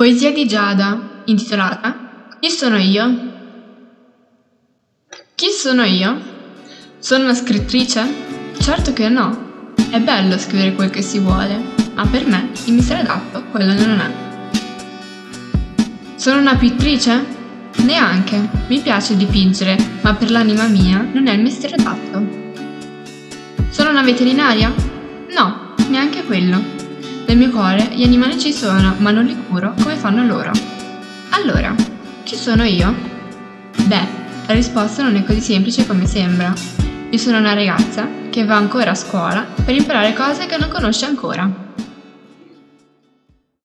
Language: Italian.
Poesia di Giada, intitolata Chi sono io? Chi sono io? Sono una scrittrice? Certo che no. È bello scrivere quel che si vuole, ma per me il mestiere adatto quello non è. Sono una pittrice? Neanche. Mi piace dipingere, ma per l'anima mia non è il mestiere adatto. Sono una veterinaria? Nel mio cuore gli animali ci sono, ma non li curo come fanno loro. Allora, chi sono io? Beh, la risposta non è così semplice come sembra. Io sono una ragazza che va ancora a scuola per imparare cose che non conosce ancora.